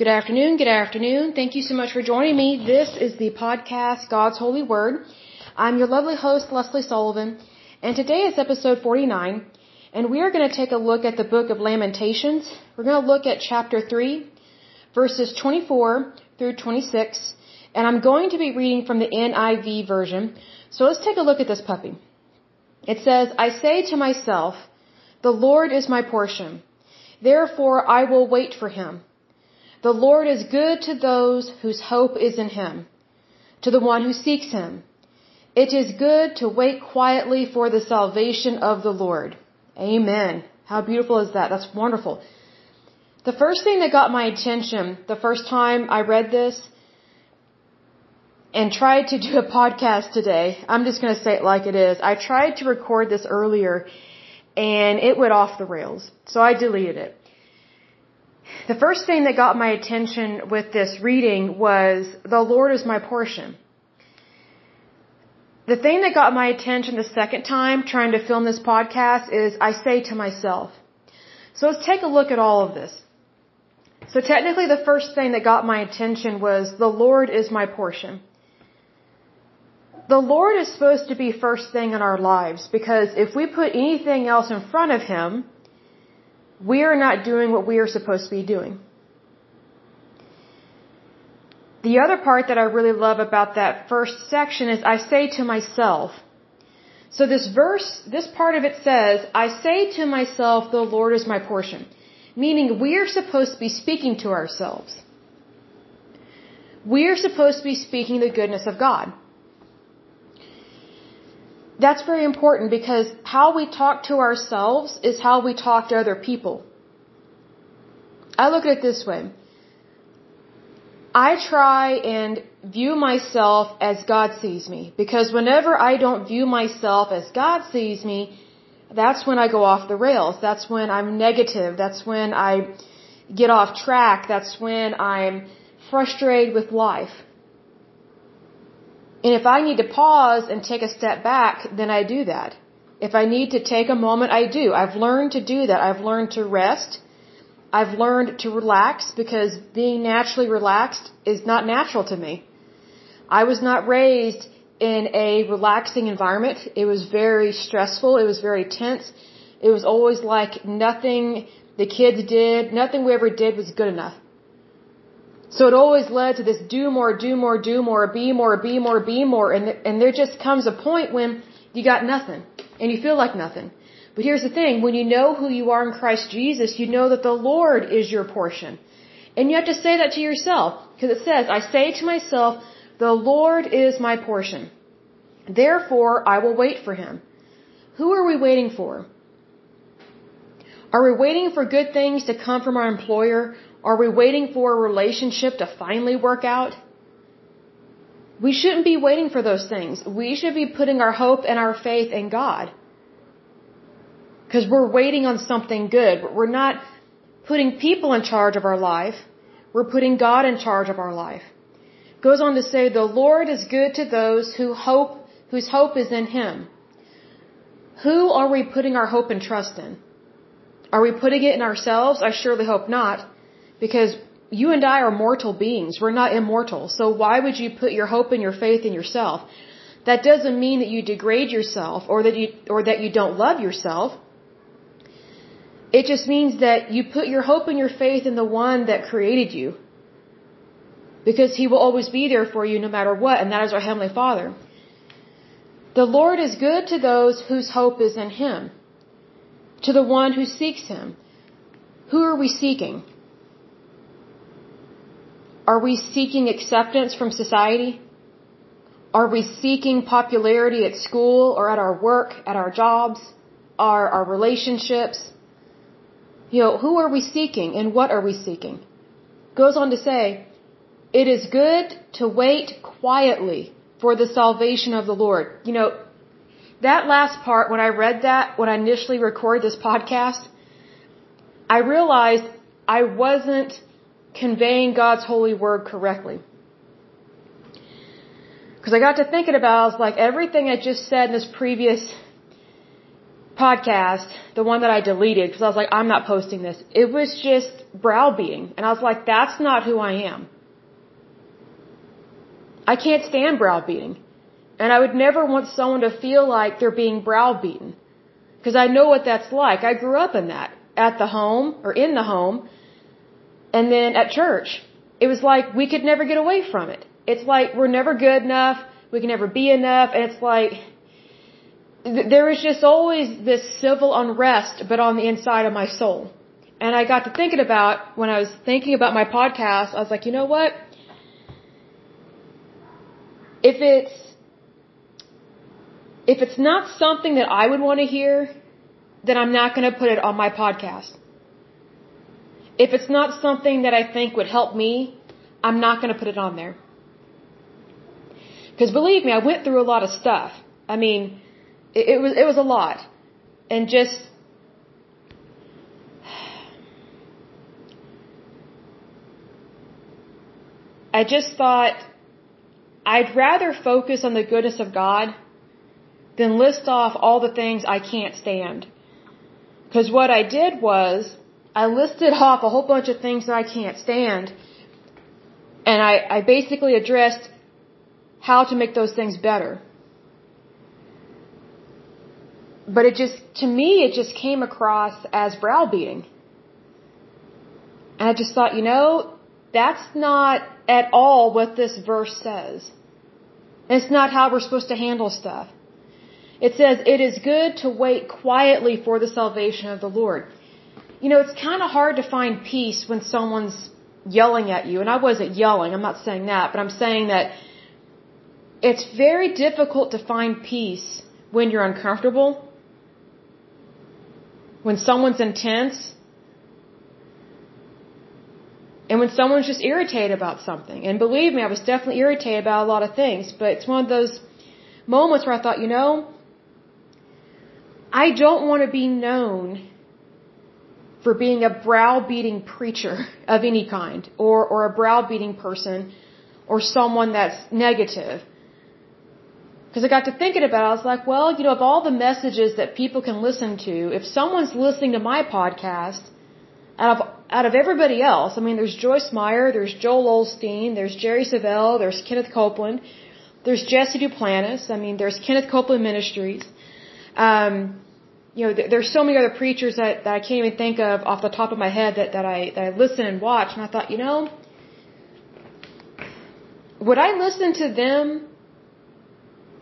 Good afternoon, good afternoon. Thank you so much for joining me. This is the podcast God's Holy Word. I'm your lovely host, Lesley Sullivan, and today is episode 49, and we are going to take a look at the book of Lamentations. We're going to look at chapter 3, verses 24 through 26, and I'm going to be reading from the NIV version. So let's take a look at this puppy. It says, I say to myself, the Lord is my portion. Therefore I will wait for him. The Lord is good to those whose hope is in Him, to the one who seeks Him. It is good to wait quietly for the salvation of the Lord. Amen. How beautiful is that? That's wonderful. The first thing that got my attention the first time I read this and tried to do a podcast today, I'm just going to say it like it is. I tried to record this earlier and it went off the rails. So I deleted it. The first thing that got my attention with this reading was, the Lord is my portion. The thing that got my attention the second time trying to film this podcast is, I say to myself. So let's take a look at all of this. So technically the first thing that got my attention was, the Lord is my portion. The Lord is supposed to be first thing in our lives because if we put anything else in front of Him, we are not doing what we are supposed to be doing. The other part that I really love about that first section is I say to myself. So this verse, this part of it says, I say to myself, the Lord is my portion. Meaning we are supposed to be speaking to ourselves. We are supposed to be speaking the goodness of God that's very important because how we talk to ourselves is how we talk to other people. I look at it this way. I try and view myself as God sees me because whenever I don't view myself as God sees me, that's when I go off the rails. That's when I'm negative. That's when I get off track. That's when I'm frustrated with life. And if I need to pause and take a step back, then I do that. If I need to take a moment, I do. I've learned to do that. I've learned to rest. I've learned to relax because being naturally relaxed is not natural to me. I was not raised in a relaxing environment. It was very stressful. It was very tense. It was always like nothing the kids did, nothing we ever did was good enough. So it always led to this do more, do more, do more, be more, be more, be more, and and there just comes a point when you got nothing and you feel like nothing. But here's the thing, when you know who you are in Christ Jesus, you know that the Lord is your portion. And you have to say that to yourself because it says, I say to myself, the Lord is my portion. Therefore, I will wait for him. Who are we waiting for? Are we waiting for good things to come from our employer are we waiting for a relationship to finally work out? We shouldn't be waiting for those things. We should be putting our hope and our faith in God. Because we're waiting on something good. but We're not putting people in charge of our life. We're putting God in charge of our life. Goes on to say, the Lord is good to those who hope, whose hope is in Him. Who are we putting our hope and trust in? Are we putting it in ourselves? I surely hope not. Because you and I are mortal beings. We're not immortal. So why would you put your hope and your faith in yourself? That doesn't mean that you degrade yourself or that you, or that you don't love yourself. It just means that you put your hope and your faith in the one that created you. Because he will always be there for you no matter what, and that is our Heavenly Father. The Lord is good to those whose hope is in Him, to the one who seeks Him. Who are we seeking? Are we seeking acceptance from society? Are we seeking popularity at school or at our work, at our jobs, our, our relationships? You know, who are we seeking and what are we seeking? Goes on to say, it is good to wait quietly for the salvation of the Lord. You know, that last part, when I read that, when I initially recorded this podcast, I realized I wasn't conveying God's holy word correctly. Because I got to thinking about, I was like, everything I just said in this previous podcast, the one that I deleted, because I was like, I'm not posting this. It was just browbeating. And I was like, that's not who I am. I can't stand browbeating. And I would never want someone to feel like they're being browbeaten. Because I know what that's like. I grew up in that. At the home, or in the home, and then at church. It was like we could never get away from it. It's like we're never good enough, we can never be enough, and it's like there was just always this civil unrest, but on the inside of my soul. And I got to thinking about, when I was thinking about my podcast, I was like, you know what? If it's, if it's not something that I would want to hear, then I'm not going to put it on my podcast. If it's not something that I think would help me, I'm not going to put it on there. Because believe me, I went through a lot of stuff. I mean, it, it was it was a lot, and just I just thought I'd rather focus on the goodness of God than list off all the things I can't stand. Because what I did was I listed off a whole bunch of things that I can't stand, and I, I basically addressed how to make those things better but it just, to me, it just came across as browbeating. And I just thought, you know, that's not at all what this verse says. It's not how we're supposed to handle stuff. It says, it is good to wait quietly for the salvation of the Lord. You know, it's kind of hard to find peace when someone's yelling at you. And I wasn't yelling, I'm not saying that, but I'm saying that it's very difficult to find peace when you're uncomfortable when someone's intense, and when someone's just irritated about something. And believe me, I was definitely irritated about a lot of things, but it's one of those moments where I thought, you know, I don't want to be known for being a browbeating preacher of any kind, or, or a browbeating person, or someone that's negative. Because I got to thinking about it, I was like, well, you know, of all the messages that people can listen to, if someone's listening to my podcast, out of out of everybody else, I mean, there's Joyce Meyer, there's Joel Osteen, there's Jerry Savelle, there's Kenneth Copeland, there's Jesse Duplantis. I mean, there's Kenneth Copeland Ministries. Um, you know, th- there's so many other preachers that, that I can't even think of off the top of my head that, that I that I listen and watch, and I thought, you know, would I listen to them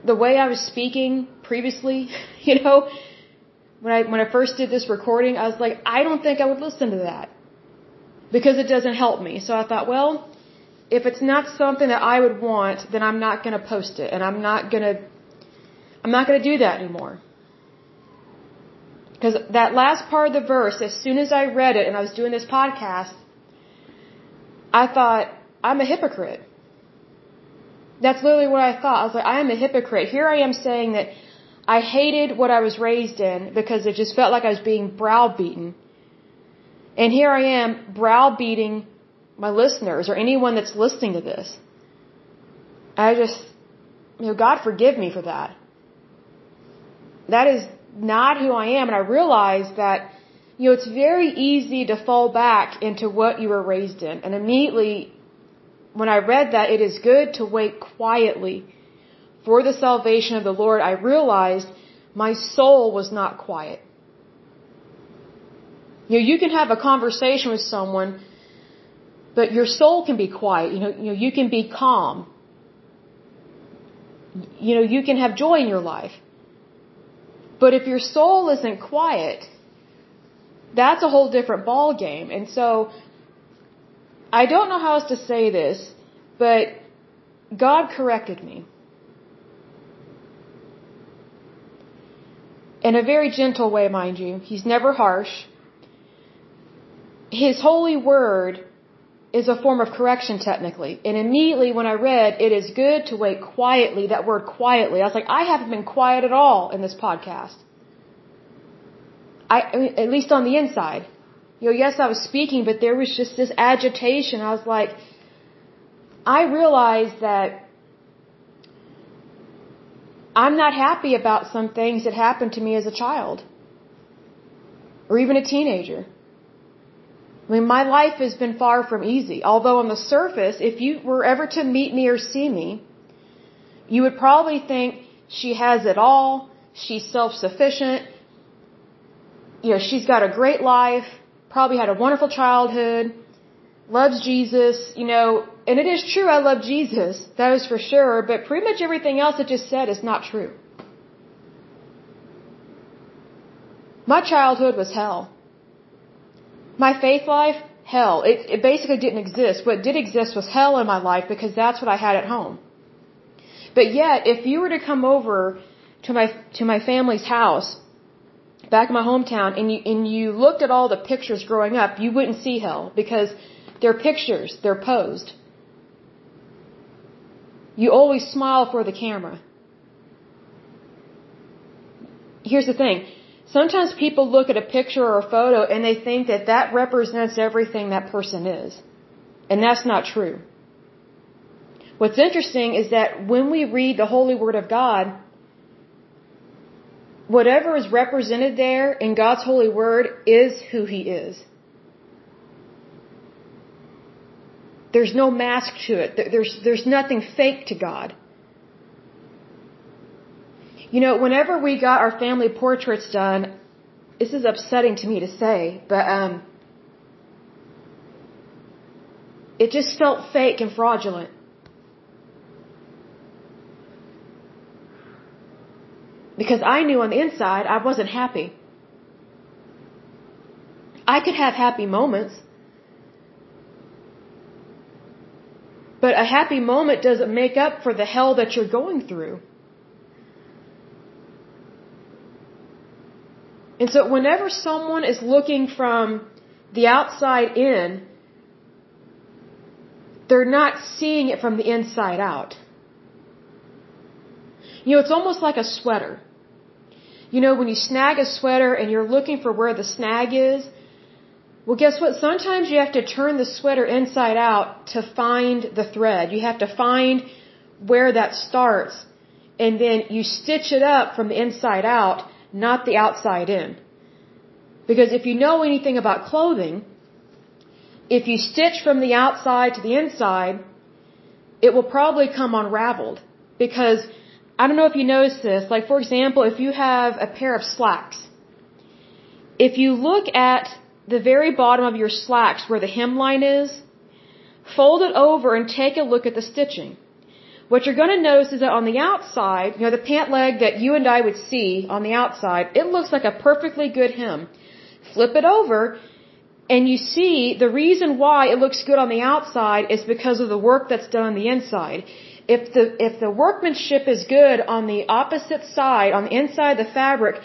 the way I was speaking previously, you know, when I when I first did this recording, I was like, I don't think I would listen to that because it doesn't help me. So I thought, well, if it's not something that I would want, then I'm not going to post it, and I'm not going to I'm not going to do that anymore. Because that last part of the verse, as soon as I read it and I was doing this podcast, I thought, I'm a hypocrite. That's literally what I thought. I was like, I am a hypocrite. Here I am saying that I hated what I was raised in because it just felt like I was being browbeaten. And here I am browbeating my listeners or anyone that's listening to this. I just, you know, God forgive me for that. That is not who I am. And I realized that, you know, it's very easy to fall back into what you were raised in. And immediately when I read that it is good to wait quietly for the salvation of the Lord, I realized my soul was not quiet. You know, you can have a conversation with someone, but your soul can be quiet. You know, you know, you can be calm. You know, you can have joy in your life. But if your soul isn't quiet, that's a whole different ball game. And so I don't know how else to say this, but God corrected me. In a very gentle way, mind you. He's never harsh. His holy word is a form of correction technically. And immediately when I read, it is good to wait quietly, that word quietly, I was like, I haven't been quiet at all in this podcast. I, I mean, at least on the inside. You know, yes, I was speaking, but there was just this agitation. I was like, I realized that I'm not happy about some things that happened to me as a child. or even a teenager. I mean, my life has been far from easy. Although on the surface, if you were ever to meet me or see me, you would probably think she has it all, she's self-sufficient, you know, she's got a great life, probably had a wonderful childhood, loves Jesus, you know, and it is true I love Jesus, that is for sure, but pretty much everything else I just said is not true. My childhood was hell. My faith life, hell. It, it basically didn't exist. What did exist was hell in my life because that's what I had at home. But yet, if you were to come over to my to my family's house back in my hometown and you and you looked at all the pictures growing up, you wouldn't see hell because they're pictures, they're posed. You always smile for the camera. Here's the thing. Sometimes people look at a picture or a photo and they think that that represents everything that person is. And that's not true. What's interesting is that when we read the Holy Word of God, whatever is represented there in God's Holy Word is who He is. There's no mask to it. There's, there's nothing fake to God. You know, whenever we got our family portraits done, this is upsetting to me to say, but um, it just felt fake and fraudulent. Because I knew on the inside I wasn't happy. I could have happy moments. But a happy moment doesn't make up for the hell that you're going through. And so whenever someone is looking from the outside in, they're not seeing it from the inside out. You know, it's almost like a sweater. You know, when you snag a sweater and you're looking for where the snag is, well, guess what? Sometimes you have to turn the sweater inside out to find the thread. You have to find where that starts, and then you stitch it up from the inside out not the outside in. Because if you know anything about clothing, if you stitch from the outside to the inside, it will probably come unraveled. Because I don't know if you noticed this, like for example, if you have a pair of slacks, if you look at the very bottom of your slacks where the hemline is, fold it over and take a look at the stitching. What you're going to notice is that on the outside, you know, the pant leg that you and I would see on the outside, it looks like a perfectly good hem. Flip it over, and you see the reason why it looks good on the outside is because of the work that's done on the inside. If the, if the workmanship is good on the opposite side, on the inside of the fabric,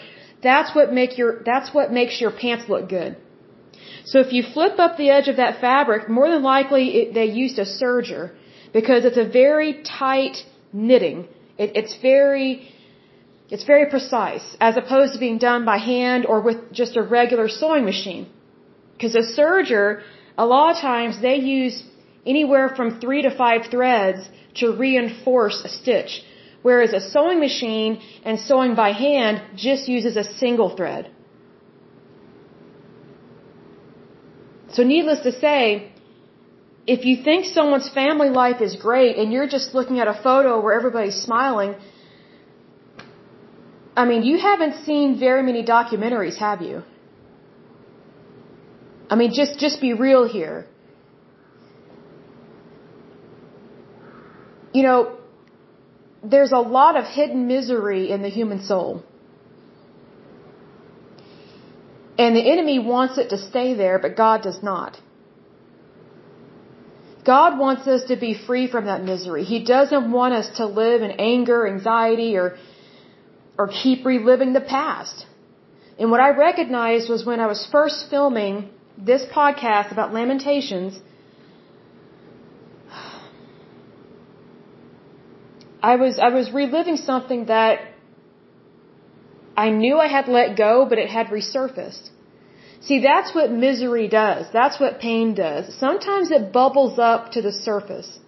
that's what make your, that's what makes your pants look good. So if you flip up the edge of that fabric, more than likely it, they used a serger because it's a very tight knitting. It, it's very, it's very precise as opposed to being done by hand or with just a regular sewing machine. Because a serger, a lot of times they use anywhere from three to five threads to reinforce a stitch. Whereas a sewing machine and sewing by hand just uses a single thread. So needless to say, if you think someone's family life is great and you're just looking at a photo where everybody's smiling, I mean, you haven't seen very many documentaries, have you? I mean, just just be real here. You know, there's a lot of hidden misery in the human soul. And the enemy wants it to stay there, but God does not. God wants us to be free from that misery. He doesn't want us to live in anger, anxiety, or, or keep reliving the past. And what I recognized was when I was first filming this podcast about Lamentations, I was, I was reliving something that I knew I had let go, but it had resurfaced. See, that's what misery does. That's what pain does. Sometimes it bubbles up to the surface.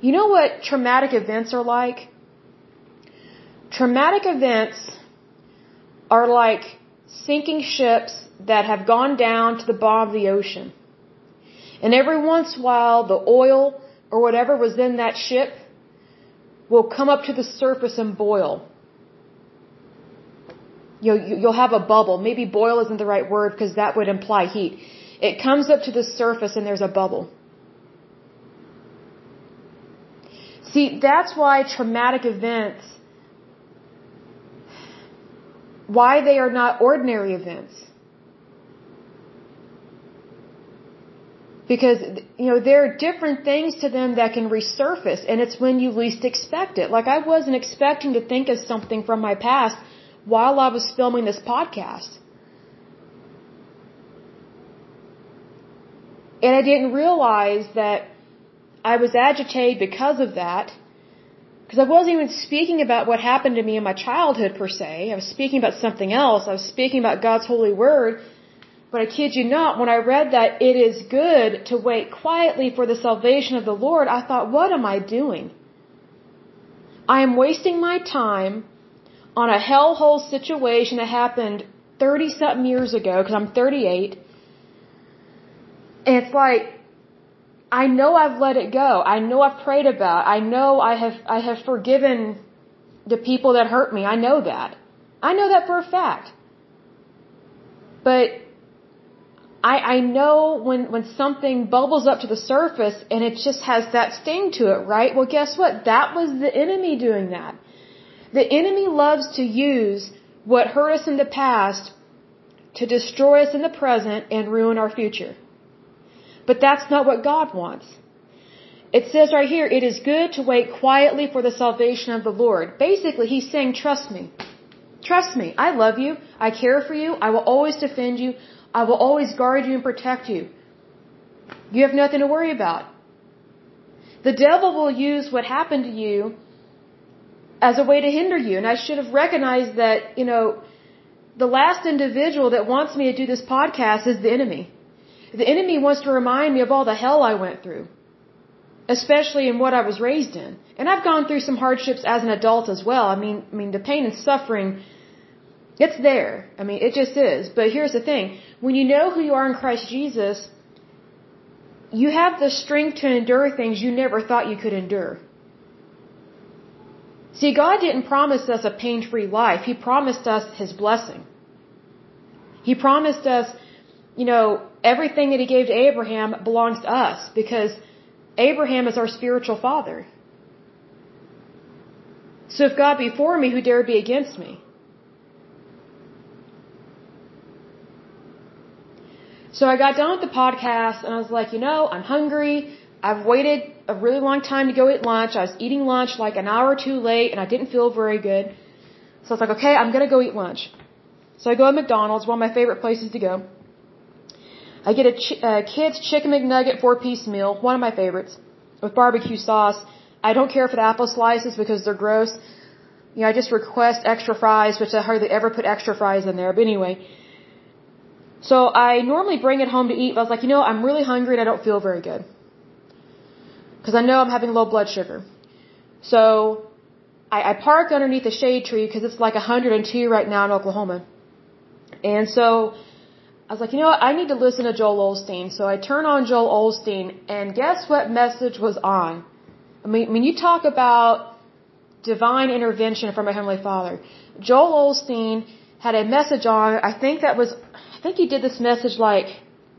You know what traumatic events are like? Traumatic events are like sinking ships that have gone down to the bottom of the ocean. And every once in a while, the oil or whatever was in that ship will come up to the surface and boil. You'll, you'll have a bubble. Maybe boil isn't the right word because that would imply heat. It comes up to the surface and there's a bubble. See, that's why traumatic events, why they are not ordinary events. Because, you know, there are different things to them that can resurface, and it's when you least expect it. Like, I wasn't expecting to think of something from my past while I was filming this podcast. And I didn't realize that I was agitated because of that. Because I wasn't even speaking about what happened to me in my childhood per se. I was speaking about something else. I was speaking about God's holy word but I kid you not, when I read that it is good to wait quietly for the salvation of the Lord, I thought, what am I doing? I am wasting my time on a hellhole situation that happened 30 something years ago, because I'm 38. And it's like, I know I've let it go. I know I've prayed about. I know I have, I have forgiven the people that hurt me. I know that. I know that for a fact. But I, I know when, when something bubbles up to the surface and it just has that sting to it, right? Well, guess what? That was the enemy doing that. The enemy loves to use what hurt us in the past to destroy us in the present and ruin our future. But that's not what God wants. It says right here, it is good to wait quietly for the salvation of the Lord. Basically, he's saying, trust me. Trust me. I love you. I care for you. I will always defend you. I will always guard you and protect you. You have nothing to worry about. The devil will use what happened to you as a way to hinder you. And I should have recognized that, you know, the last individual that wants me to do this podcast is the enemy. The enemy wants to remind me of all the hell I went through, especially in what I was raised in. And I've gone through some hardships as an adult as well. I mean, I mean, the pain and suffering it's there. I mean, it just is. But here's the thing. When you know who you are in Christ Jesus, you have the strength to endure things you never thought you could endure. See, God didn't promise us a pain-free life. He promised us His blessing. He promised us, you know, everything that He gave to Abraham belongs to us because Abraham is our spiritual father. So if God be for me, who dare be against me? So I got done with the podcast and I was like, you know, I'm hungry. I've waited a really long time to go eat lunch. I was eating lunch like an hour or two late and I didn't feel very good. So I was like, okay, I'm going to go eat lunch. So I go to McDonald's, one of my favorite places to go. I get a, ch- a uh, kid's chicken McNugget four piece meal, one of my favorites, with barbecue sauce. I don't care for the apple slices because they're gross. You know, I just request extra fries, which I hardly ever put extra fries in there. But anyway, so I normally bring it home to eat, but I was like, you know, I'm really hungry and I don't feel very good. Because I know I'm having low blood sugar. So I, I park underneath a shade tree because it's like 102 right now in Oklahoma. And so I was like, you know what, I need to listen to Joel Osteen. So I turn on Joel Osteen and guess what message was on? I mean, when you talk about divine intervention from a Heavenly Father, Joel Osteen had a message on, I think that was I think he did this message like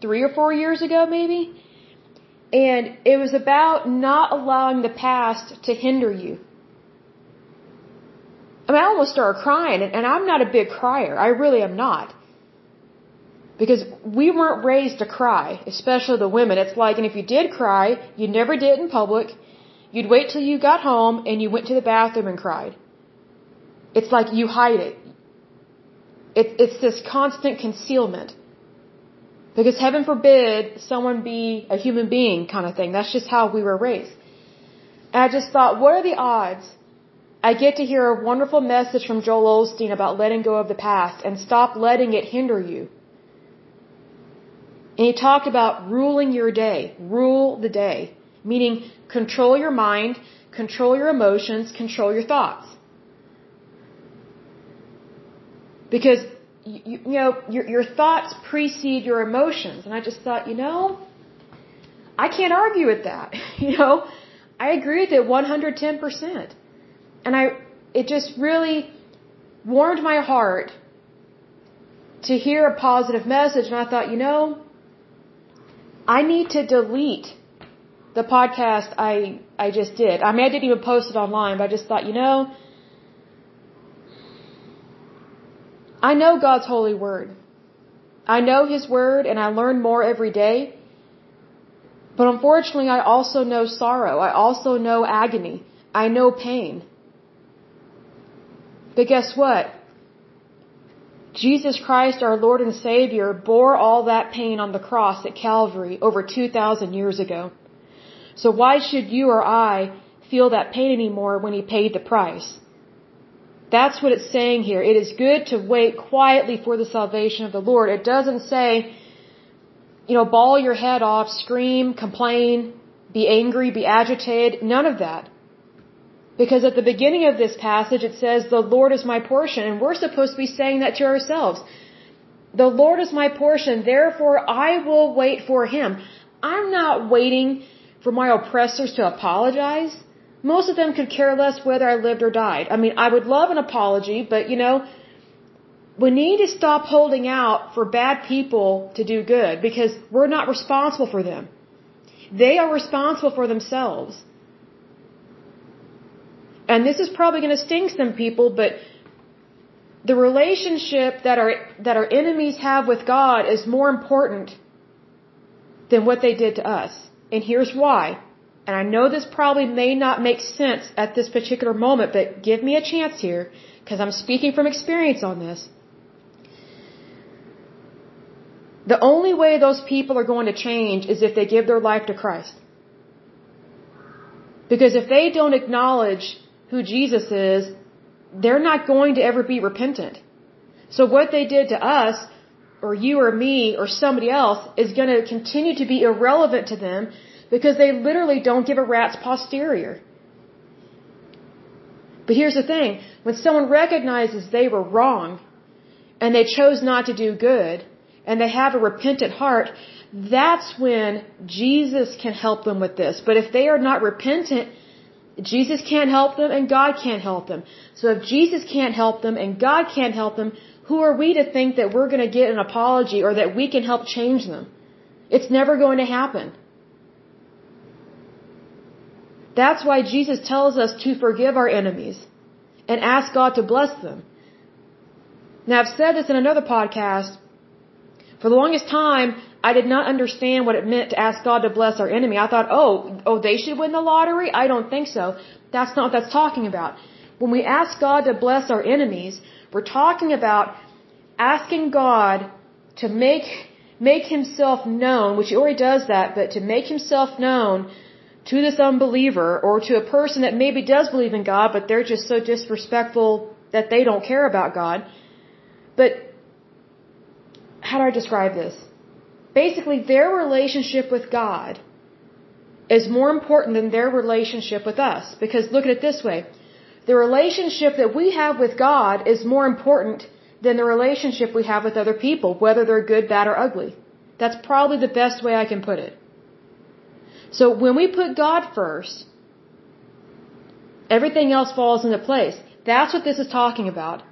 three or four years ago, maybe. And it was about not allowing the past to hinder you. I mean, I almost started crying, and, I'm not a big crier. I really am not. Because we weren't raised to cry, especially the women. It's like, and if you did cry, you never did in public. You'd wait till you got home and you went to the bathroom and cried. It's like you hide it. It, it's this constant concealment. Because heaven forbid someone be a human being kind of thing. That's just how we were raised. And I just thought, what are the odds I get to hear a wonderful message from Joel Osteen about letting go of the past and stop letting it hinder you. And he talked about ruling your day. Rule the day. Meaning control your mind, control your emotions, control your thoughts. Because you, you know, your, your thoughts precede your emotions. And I just thought, you know, I can't argue with that. you know, I agree with it 110%. And I, it just really warmed my heart to hear a positive message. And I thought, you know, I need to delete the podcast I, I just did. I mean, I didn't even post it online, but I just thought, you know, I know God's holy word. I know His word and I learn more every day. But unfortunately, I also know sorrow. I also know agony. I know pain. But guess what? Jesus Christ, our Lord and Savior, bore all that pain on the cross at Calvary over 2,000 years ago. So why should you or I feel that pain anymore when He paid the price? That's what it's saying here. It is good to wait quietly for the salvation of the Lord. It doesn't say, you know, bawl your head off, scream, complain, be angry, be agitated. None of that. Because at the beginning of this passage it says, the Lord is my portion, and we're supposed to be saying that to ourselves. The Lord is my portion, therefore I will wait for Him. I'm not waiting for my oppressors to apologize. Most of them could care less whether I lived or died. I mean, I would love an apology, but you know, we need to stop holding out for bad people to do good because we're not responsible for them. They are responsible for themselves. And this is probably going to sting some people, but the relationship that our that our enemies have with God is more important than what they did to us. And here's why and I know this probably may not make sense at this particular moment, but give me a chance here, because I'm speaking from experience on this. The only way those people are going to change is if they give their life to Christ. Because if they don't acknowledge who Jesus is, they're not going to ever be repentant. So what they did to us, or you or me, or somebody else, is going to continue to be irrelevant to them because they literally don't give a rat's posterior. But here's the thing when someone recognizes they were wrong and they chose not to do good and they have a repentant heart, that's when Jesus can help them with this. But if they are not repentant, Jesus can't help them and God can't help them. So if Jesus can't help them and God can't help them, who are we to think that we're going to get an apology or that we can help change them? It's never going to happen. That's why Jesus tells us to forgive our enemies and ask God to bless them. Now, I've said this in another podcast. For the longest time, I did not understand what it meant to ask God to bless our enemy. I thought, oh, oh, they should win the lottery? I don't think so. That's not what that's talking about. When we ask God to bless our enemies, we're talking about asking God to make, make himself known, which he already does that, but to make himself known to this unbeliever or to a person that maybe does believe in God, but they're just so disrespectful that they don't care about God. But how do I describe this? Basically, their relationship with God is more important than their relationship with us. Because look at it this way. The relationship that we have with God is more important than the relationship we have with other people, whether they're good, bad, or ugly. That's probably the best way I can put it. So when we put God first, everything else falls into place. That's what this is talking about.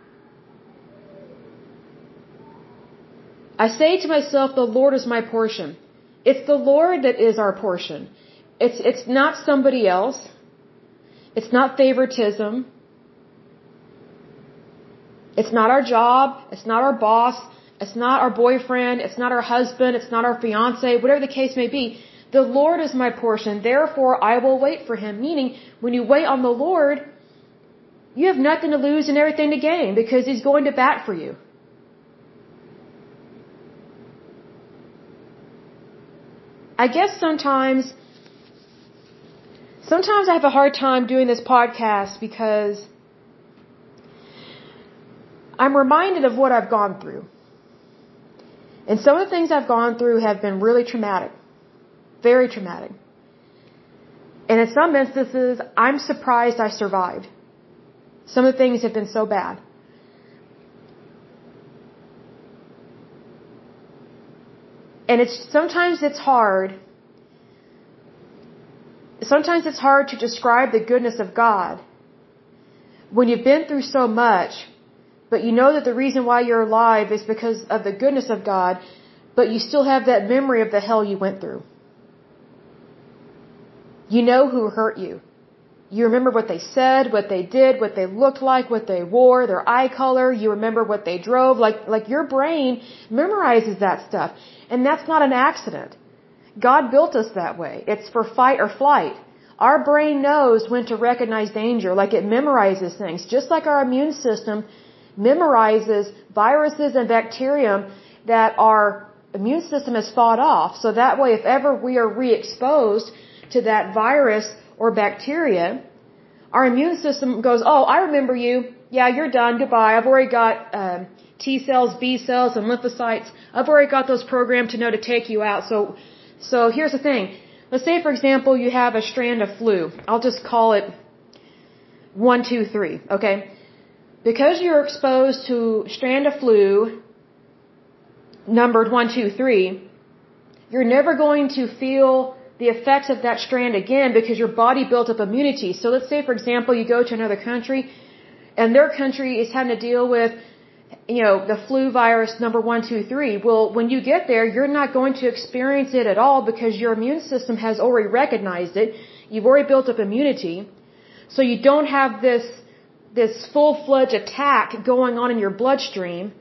I say to myself, the Lord is my portion. It's the Lord that is our portion. It's, it's not somebody else. It's not favoritism. It's not our job. It's not our boss. It's not our boyfriend. It's not our husband. It's not our fiance. Whatever the case may be. The Lord is my portion, therefore I will wait for him. Meaning, when you wait on the Lord, you have nothing to lose and everything to gain because he's going to bat for you. I guess sometimes, sometimes I have a hard time doing this podcast because I'm reminded of what I've gone through. And some of the things I've gone through have been really traumatic. Very traumatic. And in some instances, I'm surprised I survived. Some of the things have been so bad. And it's sometimes it's hard. Sometimes it's hard to describe the goodness of God when you've been through so much, but you know that the reason why you're alive is because of the goodness of God, but you still have that memory of the hell you went through. You know who hurt you. You remember what they said, what they did, what they looked like, what they wore, their eye color. You remember what they drove. Like, like your brain memorizes that stuff. And that's not an accident. God built us that way. It's for fight or flight. Our brain knows when to recognize danger, like it memorizes things. Just like our immune system memorizes viruses and bacterium that our immune system has fought off. So that way, if ever we are re-exposed to that virus or bacteria, our immune system goes, oh, I remember you. Yeah, you're done. Goodbye. I've already got um, T cells, B cells, and lymphocytes. I've already got those programmed to know to take you out. So, so here's the thing. Let's say, for example, you have a strand of flu. I'll just call it one, two, three. Okay. Because you're exposed to strand of flu numbered one, two, three, you're never going to feel the effects of that strand again because your body built up immunity. So let's say, for example, you go to another country and their country is having to deal with, you know, the flu virus number one, two, three. Well, when you get there, you're not going to experience it at all because your immune system has already recognized it. You've already built up immunity. So you don't have this, this full-fledged attack going on in your bloodstream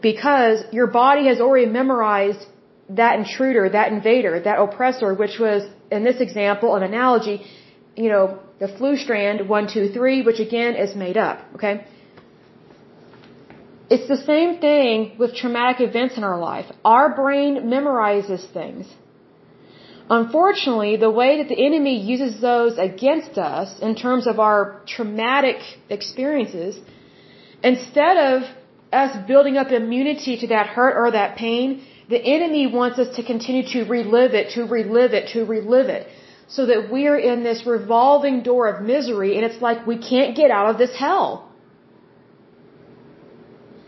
because your body has already memorized that intruder, that invader, that oppressor, which was, in this example, an analogy, you know, the flu strand, one, two, three, which again is made up, okay? It's the same thing with traumatic events in our life. Our brain memorizes things. Unfortunately, the way that the enemy uses those against us in terms of our traumatic experiences, instead of us building up immunity to that hurt or that pain, the enemy wants us to continue to relive it, to relive it, to relive it. So that we're in this revolving door of misery and it's like we can't get out of this hell.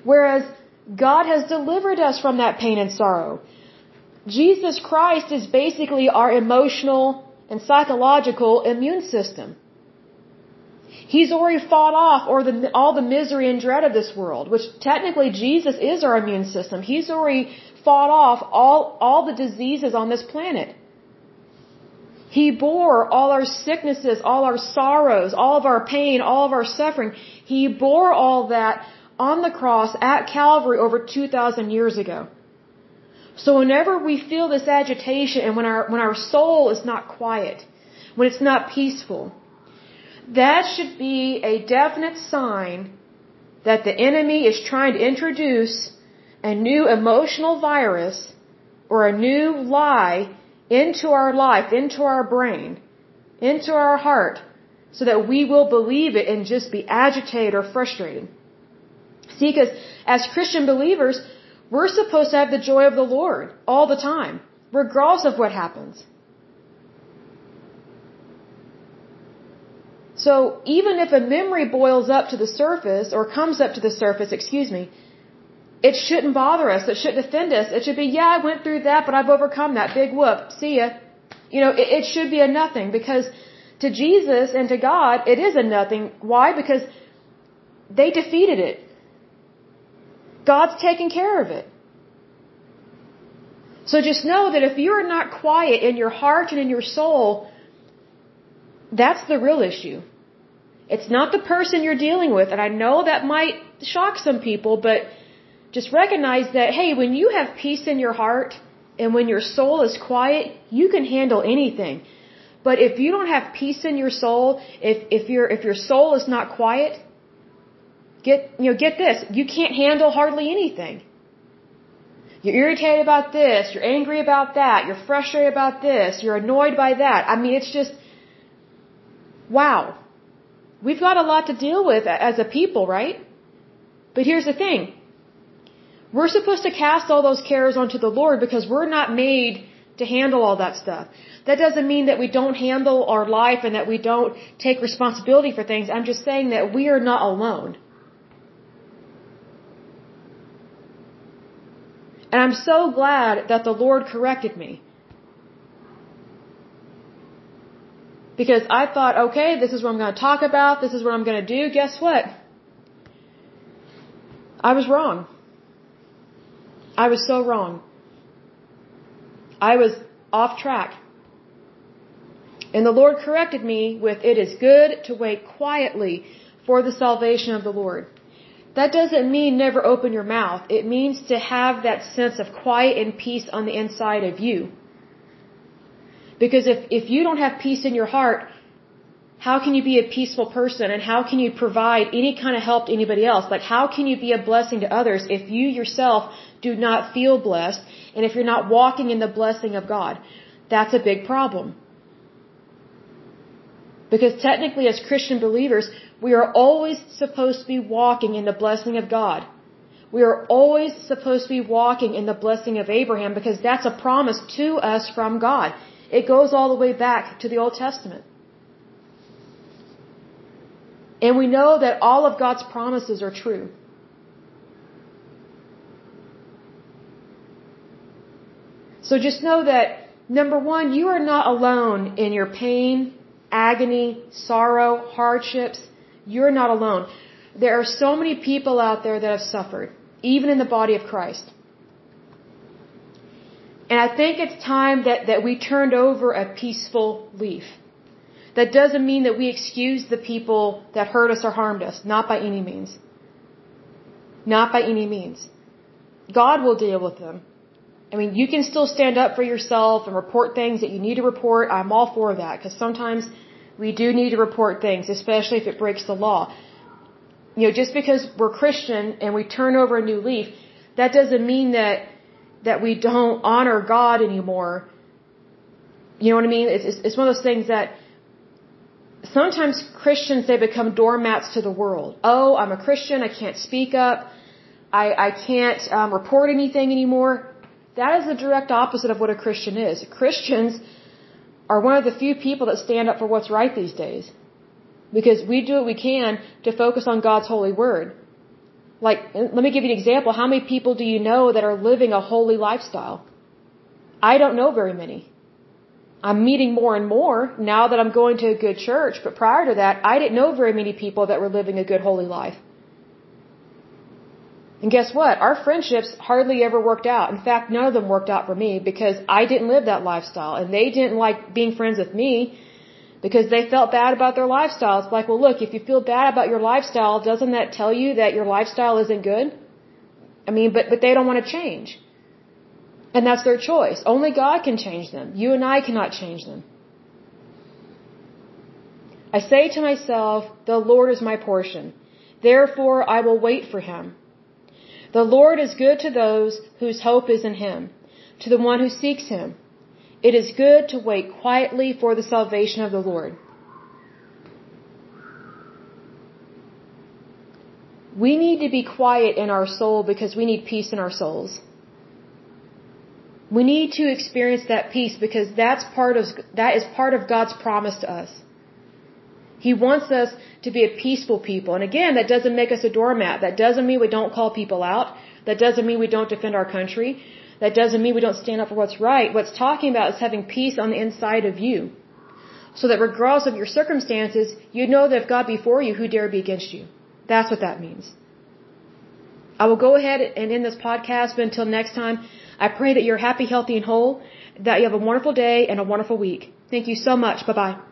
Whereas God has delivered us from that pain and sorrow. Jesus Christ is basically our emotional and psychological immune system. He's already fought off or the, all the misery and dread of this world, which technically Jesus is our immune system. He's already fought off all, all the diseases on this planet. He bore all our sicknesses, all our sorrows, all of our pain, all of our suffering. He bore all that on the cross at Calvary over 2,000 years ago. So whenever we feel this agitation and when our, when our soul is not quiet, when it's not peaceful, that should be a definite sign that the enemy is trying to introduce a new emotional virus or a new lie into our life, into our brain, into our heart, so that we will believe it and just be agitated or frustrated. See, because as Christian believers, we're supposed to have the joy of the Lord all the time, regardless of what happens. So even if a memory boils up to the surface, or comes up to the surface, excuse me, it shouldn't bother us. It shouldn't offend us. It should be, yeah, I went through that, but I've overcome that. Big whoop. See ya. You know, it, it should be a nothing because to Jesus and to God, it is a nothing. Why? Because they defeated it. God's taking care of it. So just know that if you're not quiet in your heart and in your soul, that's the real issue. It's not the person you're dealing with. And I know that might shock some people, but just recognize that, hey, when you have peace in your heart and when your soul is quiet, you can handle anything. But if you don't have peace in your soul, if, if your, if your soul is not quiet, get, you know, get this, you can't handle hardly anything. You're irritated about this, you're angry about that, you're frustrated about this, you're annoyed by that. I mean, it's just, wow. We've got a lot to deal with as a people, right? But here's the thing. We're supposed to cast all those cares onto the Lord because we're not made to handle all that stuff. That doesn't mean that we don't handle our life and that we don't take responsibility for things. I'm just saying that we are not alone. And I'm so glad that the Lord corrected me. Because I thought, okay, this is what I'm going to talk about, this is what I'm going to do. Guess what? I was wrong. I was so wrong. I was off track. And the Lord corrected me with, It is good to wait quietly for the salvation of the Lord. That doesn't mean never open your mouth. It means to have that sense of quiet and peace on the inside of you. Because if, if you don't have peace in your heart, how can you be a peaceful person and how can you provide any kind of help to anybody else? Like how can you be a blessing to others if you yourself do not feel blessed and if you're not walking in the blessing of God? That's a big problem. Because technically as Christian believers, we are always supposed to be walking in the blessing of God. We are always supposed to be walking in the blessing of Abraham because that's a promise to us from God. It goes all the way back to the Old Testament. And we know that all of God's promises are true. So just know that, number one, you are not alone in your pain, agony, sorrow, hardships. You're not alone. There are so many people out there that have suffered, even in the body of Christ. And I think it's time that, that we turned over a peaceful leaf. That doesn't mean that we excuse the people that hurt us or harmed us. Not by any means. Not by any means. God will deal with them. I mean, you can still stand up for yourself and report things that you need to report. I'm all for that because sometimes we do need to report things, especially if it breaks the law. You know, just because we're Christian and we turn over a new leaf, that doesn't mean that that we don't honor God anymore. You know what I mean? It's, it's one of those things that sometimes Christians, they become doormats to the world. Oh, I'm a Christian. I can't speak up. I, I can't um, report anything anymore. That is the direct opposite of what a Christian is. Christians are one of the few people that stand up for what's right these days. Because we do what we can to focus on God's holy word. Like, let me give you an example. How many people do you know that are living a holy lifestyle? I don't know very many. I'm meeting more and more now that I'm going to a good church, but prior to that, I didn't know very many people that were living a good holy life. And guess what? Our friendships hardly ever worked out. In fact, none of them worked out for me because I didn't live that lifestyle and they didn't like being friends with me because they felt bad about their lifestyle. It's like, well, look, if you feel bad about your lifestyle, doesn't that tell you that your lifestyle isn't good? I mean, but, but they don't want to change. And that's their choice. Only God can change them. You and I cannot change them. I say to myself, the Lord is my portion. Therefore I will wait for him. The Lord is good to those whose hope is in him, to the one who seeks him. It is good to wait quietly for the salvation of the Lord. We need to be quiet in our soul because we need peace in our souls. We need to experience that peace because that's part of, that is part of God's promise to us. He wants us to be a peaceful people. And again, that doesn't make us a doormat. That doesn't mean we don't call people out. That doesn't mean we don't defend our country. That doesn't mean we don't stand up for what's right. What's talking about is having peace on the inside of you. So that regardless of your circumstances, you know that if God be for you, who dare be against you? That's what that means. I will go ahead and end this podcast, but until next time, I pray that you're happy, healthy, and whole, that you have a wonderful day and a wonderful week. Thank you so much. Bye bye.